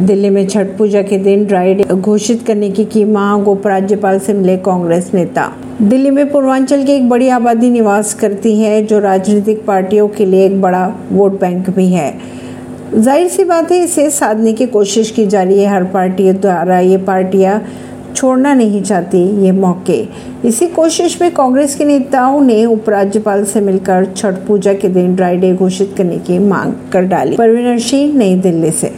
दिल्ली में छठ पूजा के दिन ड्राई डे घोषित करने की की मांग उपराज्यपाल से मिले कांग्रेस नेता। दिल्ली में पूर्वांचल की एक बड़ी आबादी निवास करती है, जो राजनीतिक पार्टियों के लिए एक बड़ा वोट बैंक भी है। ज़ाहिर सी बात है, इसे साधने की कोशिश की जा रही है। हर पार्टी द्वारा ये पार्टियाँ छोड़ना नहीं चाहती ये मौके। इसी कोशिश में कांग्रेस के नेताओं ने उपराज्यपाल से मिलकर छठ पूजा के दिन ड्राई डे घोषित करने की मांग कर डाली। परवीन सिंह, नई दिल्ली से।